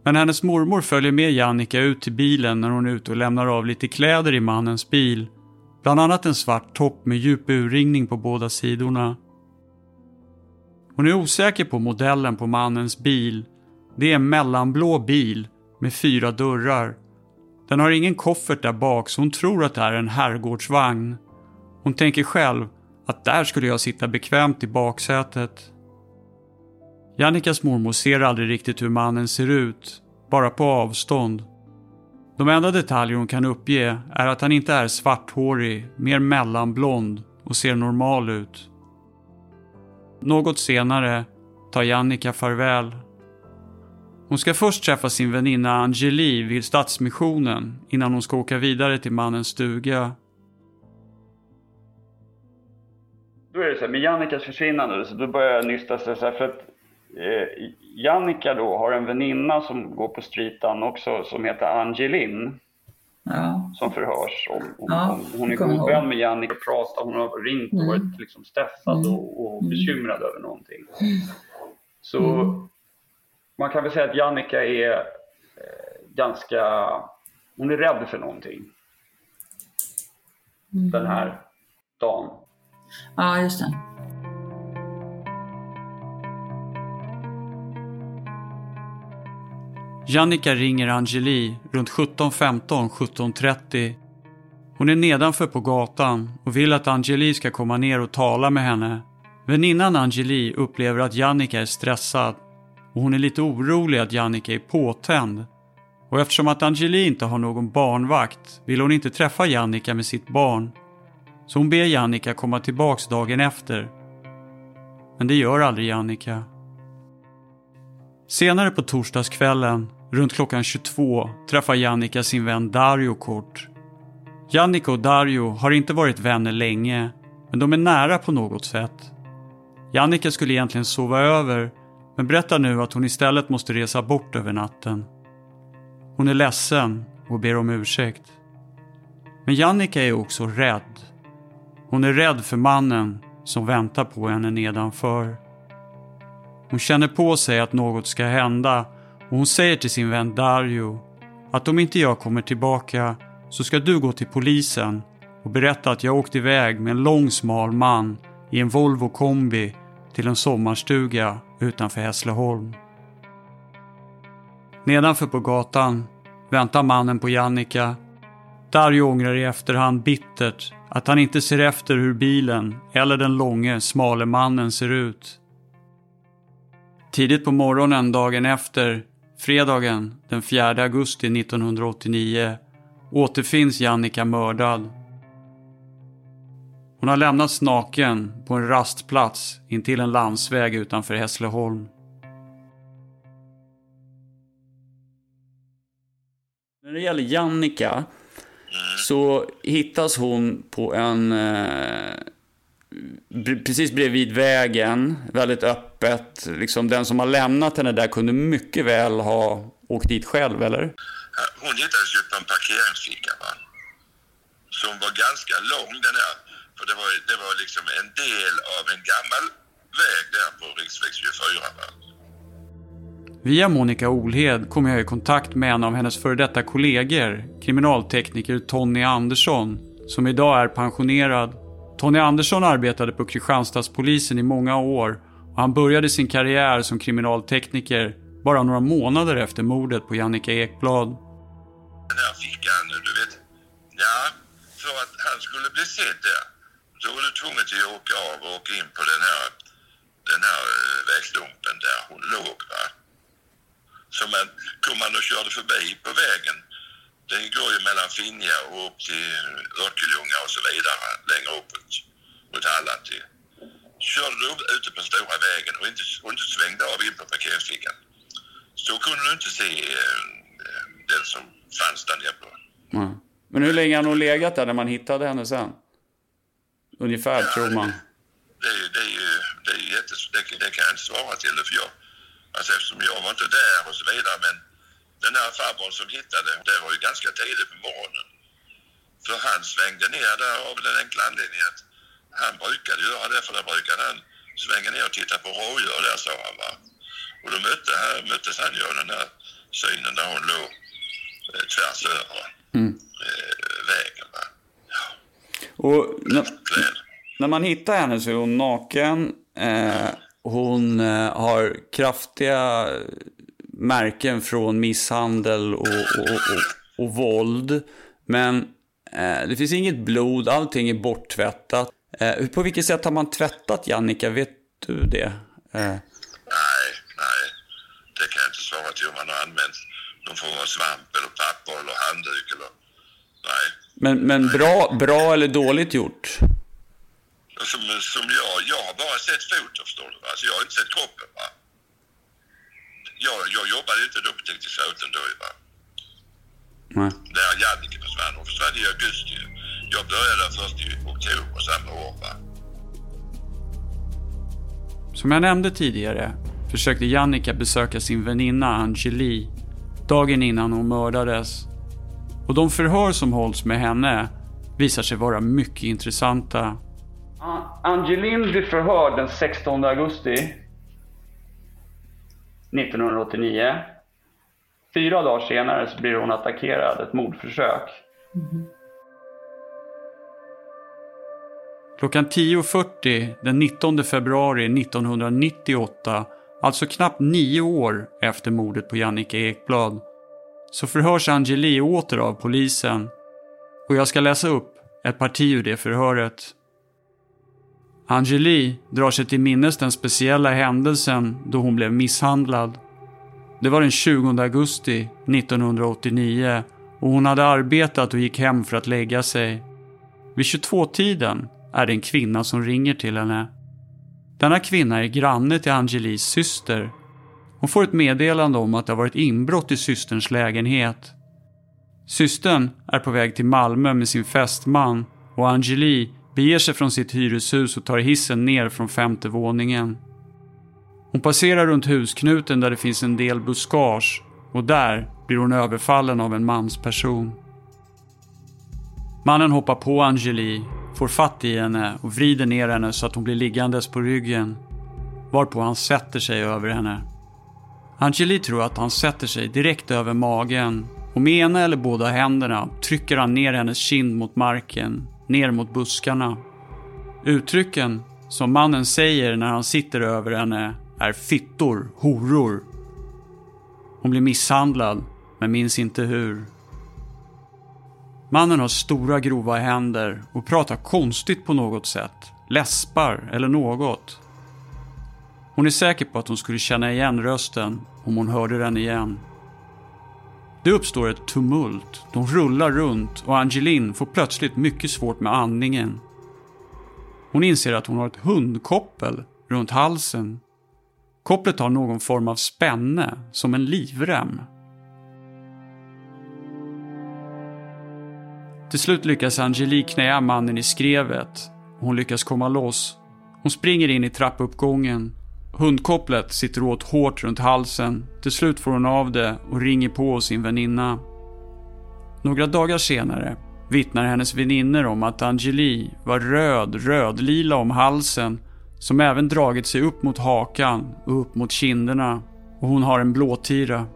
Men hennes mormor följer med Jannika ut till bilen när hon är ute och lämnar av lite kläder i mannens bil. Bland annat en svart topp med djup urringning på båda sidorna. Hon är osäker på modellen på mannens bil. Det är en mellanblå bil med fyra dörrar. Den har ingen koffert där bak så hon tror att det är en herrgårdsvagn. Hon tänker själv att där skulle jag sitta bekvämt i baksätet. Jannikas mormor ser aldrig riktigt hur mannen ser ut, bara på avstånd. De enda detaljer hon kan uppge är att han inte är svarthårig, mer mellanblond och ser normal ut. Något senare tar Jannica farväl. Hon ska först träffa sin väninna Angeli vid Stadsmissionen innan hon ska åka vidare till mannens stuga. Då är det så här, med Jannikas försvinnande, så då börjar jag nysta sig så här, för att eh, Jannica då har en väninna som går på Streetan också som heter Angelin.
Ja.
som förhörs. Om, om,
Ja,
om hon är god vän med Jannica och pratar. Hon har ringt och
Mm.
varit liksom stressad
Mm.
och, och bekymrad över någonting. Så
Mm.
man kan väl säga att Jannica är eh, ganska... Hon är rädd för någonting
Mm.
den här dagen.
Ja, just det.
Jannica ringer Angeli runt 17.15, 17.30. Hon är nedanför på gatan och vill att Angeli ska komma ner och tala med henne. Väninnan Angeli upplever att Jannica är stressad och hon är lite orolig att Jannica är påtänd. Och eftersom att Angeli inte har någon barnvakt vill hon inte träffa Jannica med sitt barn. Så hon ber Jannica komma tillbaks dagen efter. Men det gör aldrig Jannica. Senare på torsdagskvällen, runt klockan 22, träffar Jannica sin vän Dario kort. Jannica och Dario har inte varit vänner länge, men de är nära på något sätt. Jannica skulle egentligen sova över, men berättar nu att hon istället måste resa bort över natten. Hon är ledsen och ber om ursäkt. Men Jannica är också rädd. Hon är rädd för mannen som väntar på henne nedanför. Hon känner på sig att något ska hända och hon säger till sin vän Dario att om inte jag kommer tillbaka så ska du gå till polisen och berätta att jag åkt iväg med en lång smal man i en Volvo kombi till en sommarstuga utanför Hässleholm. Nedanför på gatan väntar mannen på Jannica. Dario ångrar i efterhand bittert att han inte ser efter hur bilen eller den långe, smale mannen ser ut. Tidigt på morgonen dagen efter, fredagen den 4 augusti 1989, återfinns Jannica mördad. Hon har lämnats naken på en rastplats intill en landsväg utanför Hässleholm. När det gäller Jannica så hittas hon på en... Eh, precis bredvid vägen, väldigt öppet. Liksom den som har lämnat henne där kunde mycket väl ha åkt dit själv, eller?
Hon hittades ju på en parkeringsficka va. Som var ganska lång den här. För det var, det var liksom en del av en gammal väg där på riksväg 24 va.
Via Monica Olhed kom jag i kontakt med en av hennes före detta kollegor, kriminaltekniker Tony Andersson, som idag är pensionerad. Tony Andersson arbetade på Kristianstadspolisen i många år han började sin karriär som kriminaltekniker bara några månader efter mordet på Jannica Ekblad.
Där fick han, du vet. Ja, för att han skulle bli sedd där. då var du tvungen till att åka av och åka in på den här, den här eh, vägstumpen där hon låg va. Så man, kom man och körde förbi på vägen. Den går ju mellan Finja och upp till Örkelljunga och så vidare längre uppåt mot Halland till. Körde du ute på stora vägen och inte, och inte svängde av in på parkeringsfickan. Så kunde du inte se eh, den som fanns där nere på.
Men hur länge har hon legat där när man hittade henne sen? Ungefär, tror man.
Det, det, är ju, det, är jättes, det, det kan jag inte svara till för jag, alltså eftersom jag var inte där och så vidare men den här farbrorn som hittade, det var ju ganska tidigt på morgonen. För han svängde ner där av den enkla anledningen att han brukade göra det för där brukade han svänga ner och titta på rådjur där sa han va. Och då mötte, han- möttes han ju av den här synen där hon låg eh, tvärs över
Mm.
eh, vägen va.
Och när, när man hittar henne så är hon naken. Eh, hon eh, har kraftiga märken från misshandel och, och, och, och våld. Men eh, det finns inget blod, allting är borttvättat. Eh, på vilket sätt har man tvättat Jannica? Vet du det? Eh,
Nej, nej. Det kan jag inte svara till om man har använt någon form av svamp eller papper eller handduk eller... Nej.
men men bra, bra eller dåligt gjort?
Som, som jag, jag har bara sett foton förstår du? Alltså jag har inte sett kroppen va. Jag, jag jobbade inte då på tekniska foton då ju va.
Nej.
När Jannike försvann. Hon försvann i augusti. Jag började där först i oktober samma år va.
Som jag nämnde tidigare försökte Jannica besöka sin väninna Angeli dagen innan hon mördades. Och de förhör som hålls med henne visar sig vara mycket intressanta.
Angelin blir förhörd den 16 augusti 1989. Fyra dagar senare så blir hon attackerad, ett mordförsök. Mm-hmm.
Klockan 10.40 den 19 februari 1998, alltså knappt nio år efter mordet på Jannike Ekblad, så förhörs Angeli åter av polisen. Och jag ska läsa upp ett parti ur det förhöret. Angeli drar sig till minnes den speciella händelsen då hon blev misshandlad. Det var den 20 augusti 1989 och hon hade arbetat och gick hem för att lägga sig. Vid 22-tiden är det en kvinna som ringer till henne. Denna kvinna är granne till Angelis syster. Hon får ett meddelande om att det har varit inbrott i systerns lägenhet. Systern är på väg till Malmö med sin fästman och Angeli beger sig från sitt hyreshus och tar hissen ner från femte våningen. Hon passerar runt husknuten där det finns en del buskage och där blir hon överfallen av en mansperson. Mannen hoppar på Angeli, får fatt i henne och vrider ner henne så att hon blir liggandes på ryggen. Varpå han sätter sig över henne. Angeli tror att han sätter sig direkt över magen och med ena eller båda händerna trycker han ner hennes kind mot marken, ner mot buskarna. Uttrycken som mannen säger när han sitter över henne är fittor, horor. Hon blir misshandlad, men minns inte hur. Mannen har stora grova händer och pratar konstigt på något sätt. Läspar eller något. Hon är säker på att hon skulle känna igen rösten om hon hörde den igen. Det uppstår ett tumult, de rullar runt och Angelin får plötsligt mycket svårt med andningen. Hon inser att hon har ett hundkoppel runt halsen. Kopplet har någon form av spänne, som en livrem. Till slut lyckas Angelique knäa mannen i skrevet och hon lyckas komma loss. Hon springer in i trappuppgången. Hundkopplet sitter åt hårt runt halsen. Till slut får hon av det och ringer på sin väninna. Några dagar senare vittnar hennes väninnor om att Angeli var röd, rödlila om halsen som även dragit sig upp mot hakan och upp mot kinderna och hon har en blåtira.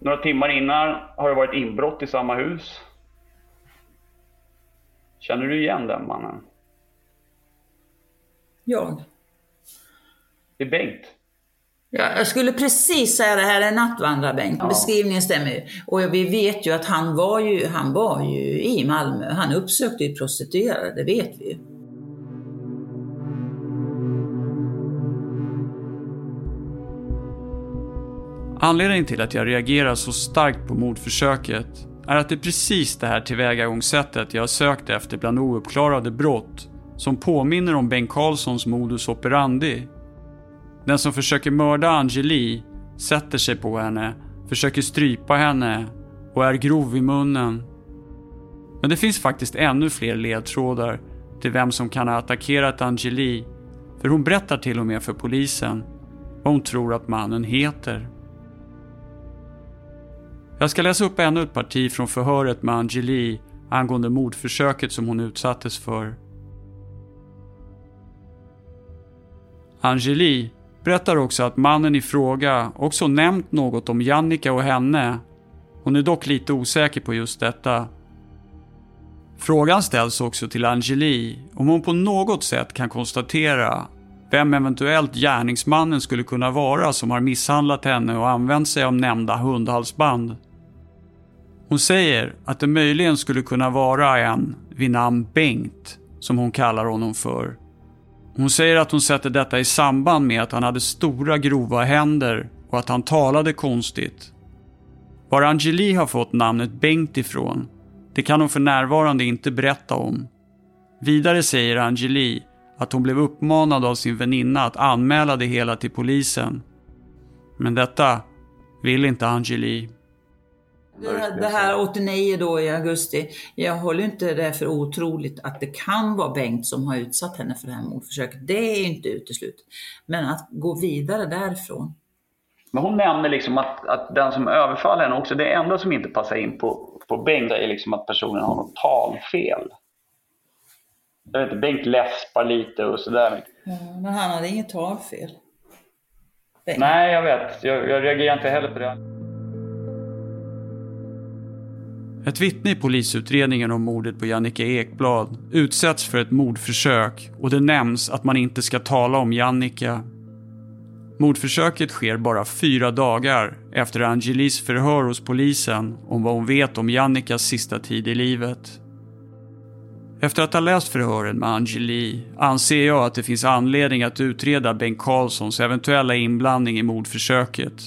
Några timmar innan har det varit inbrott i samma hus. Känner du igen den mannen?
Jag?
Det är Bengt.
Ja, jag skulle precis säga det här är nattvandrarbänk.
Ja.
Beskrivningen stämmer ju. Och vi vet ju att han var ju, han var ju i Malmö. Han uppsökte ju prostituerade, det vet vi ju.
Anledningen till att jag reagerar så starkt på mordförsöket är att det är precis det här tillvägagångssättet jag har sökt efter bland ouppklarade brott som påminner om Bengt Carlssons modus operandi. Den som försöker mörda Angeli sätter sig på henne, försöker strypa henne och är grov i munnen. Men det finns faktiskt ännu fler ledtrådar till vem som kan ha attackerat Angeli för hon berättar till och med för polisen vad hon tror att mannen heter. Jag ska läsa upp ännu ett parti från förhöret med Angeli angående mordförsöket som hon utsattes för. Angeli berättar också att mannen i fråga också nämnt något om Jannica och henne. Hon är dock lite osäker på just detta. Frågan ställs också till Angeli om hon på något sätt kan konstatera vem eventuellt gärningsmannen skulle kunna vara som har misshandlat henne och använt sig av nämnda hundhalsband. Hon säger att det möjligen skulle kunna vara en vid namn Bengt, som hon kallar honom för. Hon säger att hon sätter detta i samband med att han hade stora grova händer och att han talade konstigt. Var Angeli har fått namnet Bengt ifrån, det kan hon för närvarande inte berätta om. Vidare säger Angeli att hon blev uppmanad av sin väninna att anmäla det hela till polisen. Men detta vill inte Angeli.
Det, här 89 då i augusti, jag håller inte det för otroligt att det kan vara Bengt som har utsatt henne för det här mordförsöket. Det är inte uteslutet. Men att gå vidare därifrån.
Men hon nämner liksom att, att den som överfaller henne också, det enda som inte passar in på, på Bengt är liksom att personen har något talfel. Jag vet inte, Bengt läspar lite och sådär.
Ja, men han hade inget talfel. Bengt.
Nej, jag vet. Jag, jag reagerar inte heller på det. Ett vittne i polisutredningen om mordet på Jannica Ekblad utsätts för ett mordförsök och det nämns att man inte ska tala om Jannica. Mordförsöket sker bara fyra dagar efter Angelis förhör hos polisen om vad hon vet om Jannikas sista tid i livet. Efter att ha läst förhören med Angeli anser jag att det finns anledning att utreda Bengt Karlssons eventuella inblandning i mordförsöket.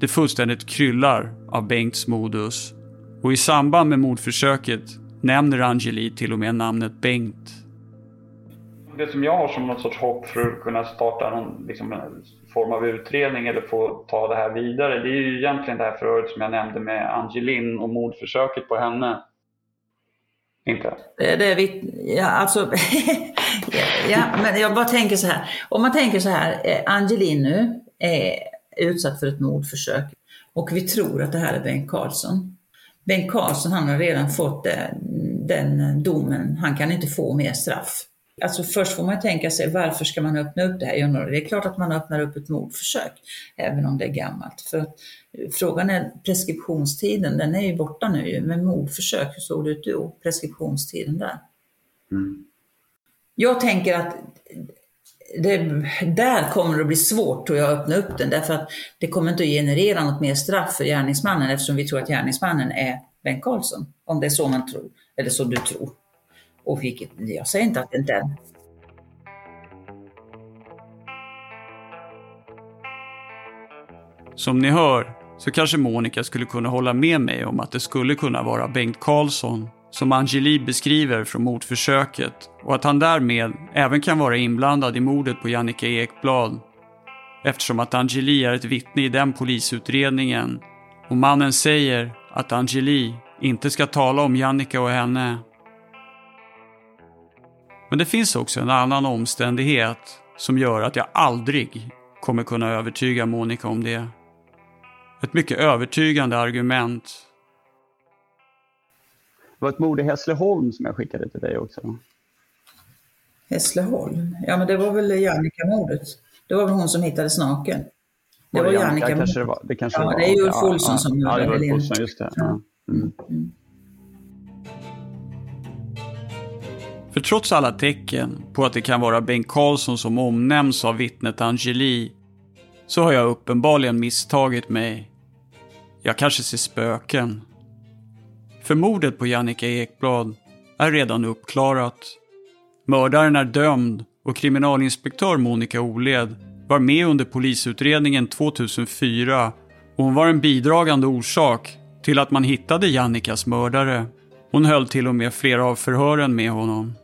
Det fullständigt kryllar av Bengts modus. Och i samband med mordförsöket nämner Angeli till och med namnet Bengt. Det som jag har som något sorts hopp för att kunna starta någon liksom, form av utredning eller få ta det här vidare, det är ju egentligen det här förhöret som jag nämnde med Angelin och mordförsöket på henne. Inte?
Det, det är vi, ja, alltså, ja, men jag bara tänker så här. Om man tänker så här, eh, Angelino är utsatt för ett mordförsök och vi tror att det här är Bengt Karlsson. Bengt Karlsson han har redan fått den, den domen, han kan inte få mer straff. Alltså först får man tänka sig varför ska man öppna upp det här? Det är klart att man öppnar upp ett mordförsök, även om det är gammalt. För att, frågan är preskriptionstiden, den är ju borta nu. Men mordförsök, hur såg det ut då? Preskriptionstiden där.
Mm.
Jag tänker att det, där kommer det att bli svårt tror jag att öppna upp den därför att det kommer inte att generera något mer straff för gärningsmannen eftersom vi tror att gärningsmannen är Bengt Karlsson. Om det är så man tror, eller så du tror. Och vilket, jag säger inte att det inte är.
Som ni hör så kanske Monica skulle kunna hålla med mig om att det skulle kunna vara Bengt Karlsson som Angeli beskriver från mordförsöket och att han därmed även kan vara inblandad i mordet på Jannica Ekblad. Eftersom att Angeli är ett vittne i den polisutredningen och mannen säger att Angeli inte ska tala om Jannica och henne. Men det finns också en annan omständighet som gör att jag aldrig kommer kunna övertyga Monica om det. Ett mycket övertygande argument.
Det var ett mord i Hässleholm som jag skickade till dig också.
Hässleholm? Ja, men det var väl Jannica-mordet. Det var väl hon som hittades naken. Det var, var Jannica.
Kanske det, var, det kanske
ja,
det var.
det är Ulf Olsson
ja,
som
ja,
mördade
ja, det var
Linn.
Olsson, just det. Ja. Mm.
Mm.
För trots alla tecken på att det kan vara Bengt Karlsson som omnämns av vittnet Angeli så har jag uppenbarligen misstagit mig. Jag kanske ser spöken. För mordet på Jannica Ekblad är redan uppklarat. Mördaren är dömd och kriminalinspektör Monica Oled var med under polisutredningen 2004 och hon var en bidragande orsak till att man hittade Jannikas mördare. Hon höll till och med flera av förhören med honom.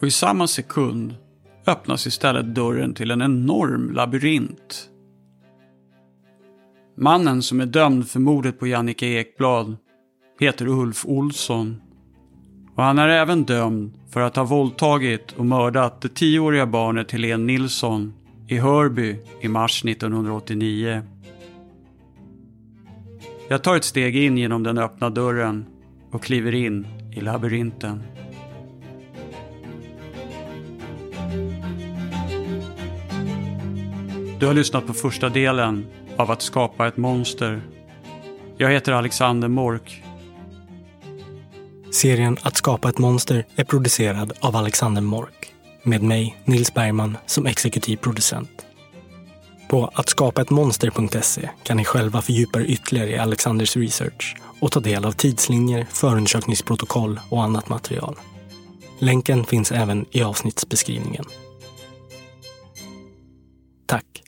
Och i samma sekund öppnas istället dörren till en enorm labyrint. Mannen som är dömd för mordet på Jannica Ekblad heter Ulf Olsson. Och han är även dömd för att ha våldtagit och mördat det tioåriga barnet Helene Nilsson i Hörby i mars 1989. Jag tar ett steg in genom den öppna dörren och kliver in i labyrinten. Du har lyssnat på första delen av Att skapa ett monster. Jag heter Alexander Mork.
Serien Att skapa ett monster är producerad av Alexander Mork med mig, Nils Bergman, som exekutiv producent. På attskapaettmonster.se kan ni själva fördjupa er ytterligare i Alexanders research och ta del av tidslinjer, förundersökningsprotokoll och annat material. Länken finns även i avsnittsbeskrivningen. Tack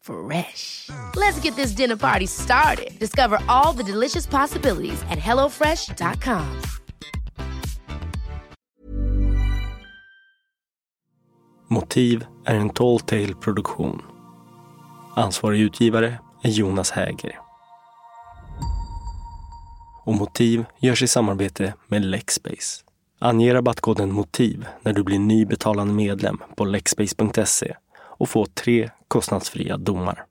Fresh. Let's get this dinner party started. Discover all the delicious possibilities at hellofresh.com.
Motiv är en Tall Tale-produktion. Ansvarig utgivare är Jonas Häger. Och Motiv görs i samarbete med Lexbase. Ange rabattkoden MOTIV när du blir ny betalande medlem på lexbase.se och få tre kostnadsfria domar.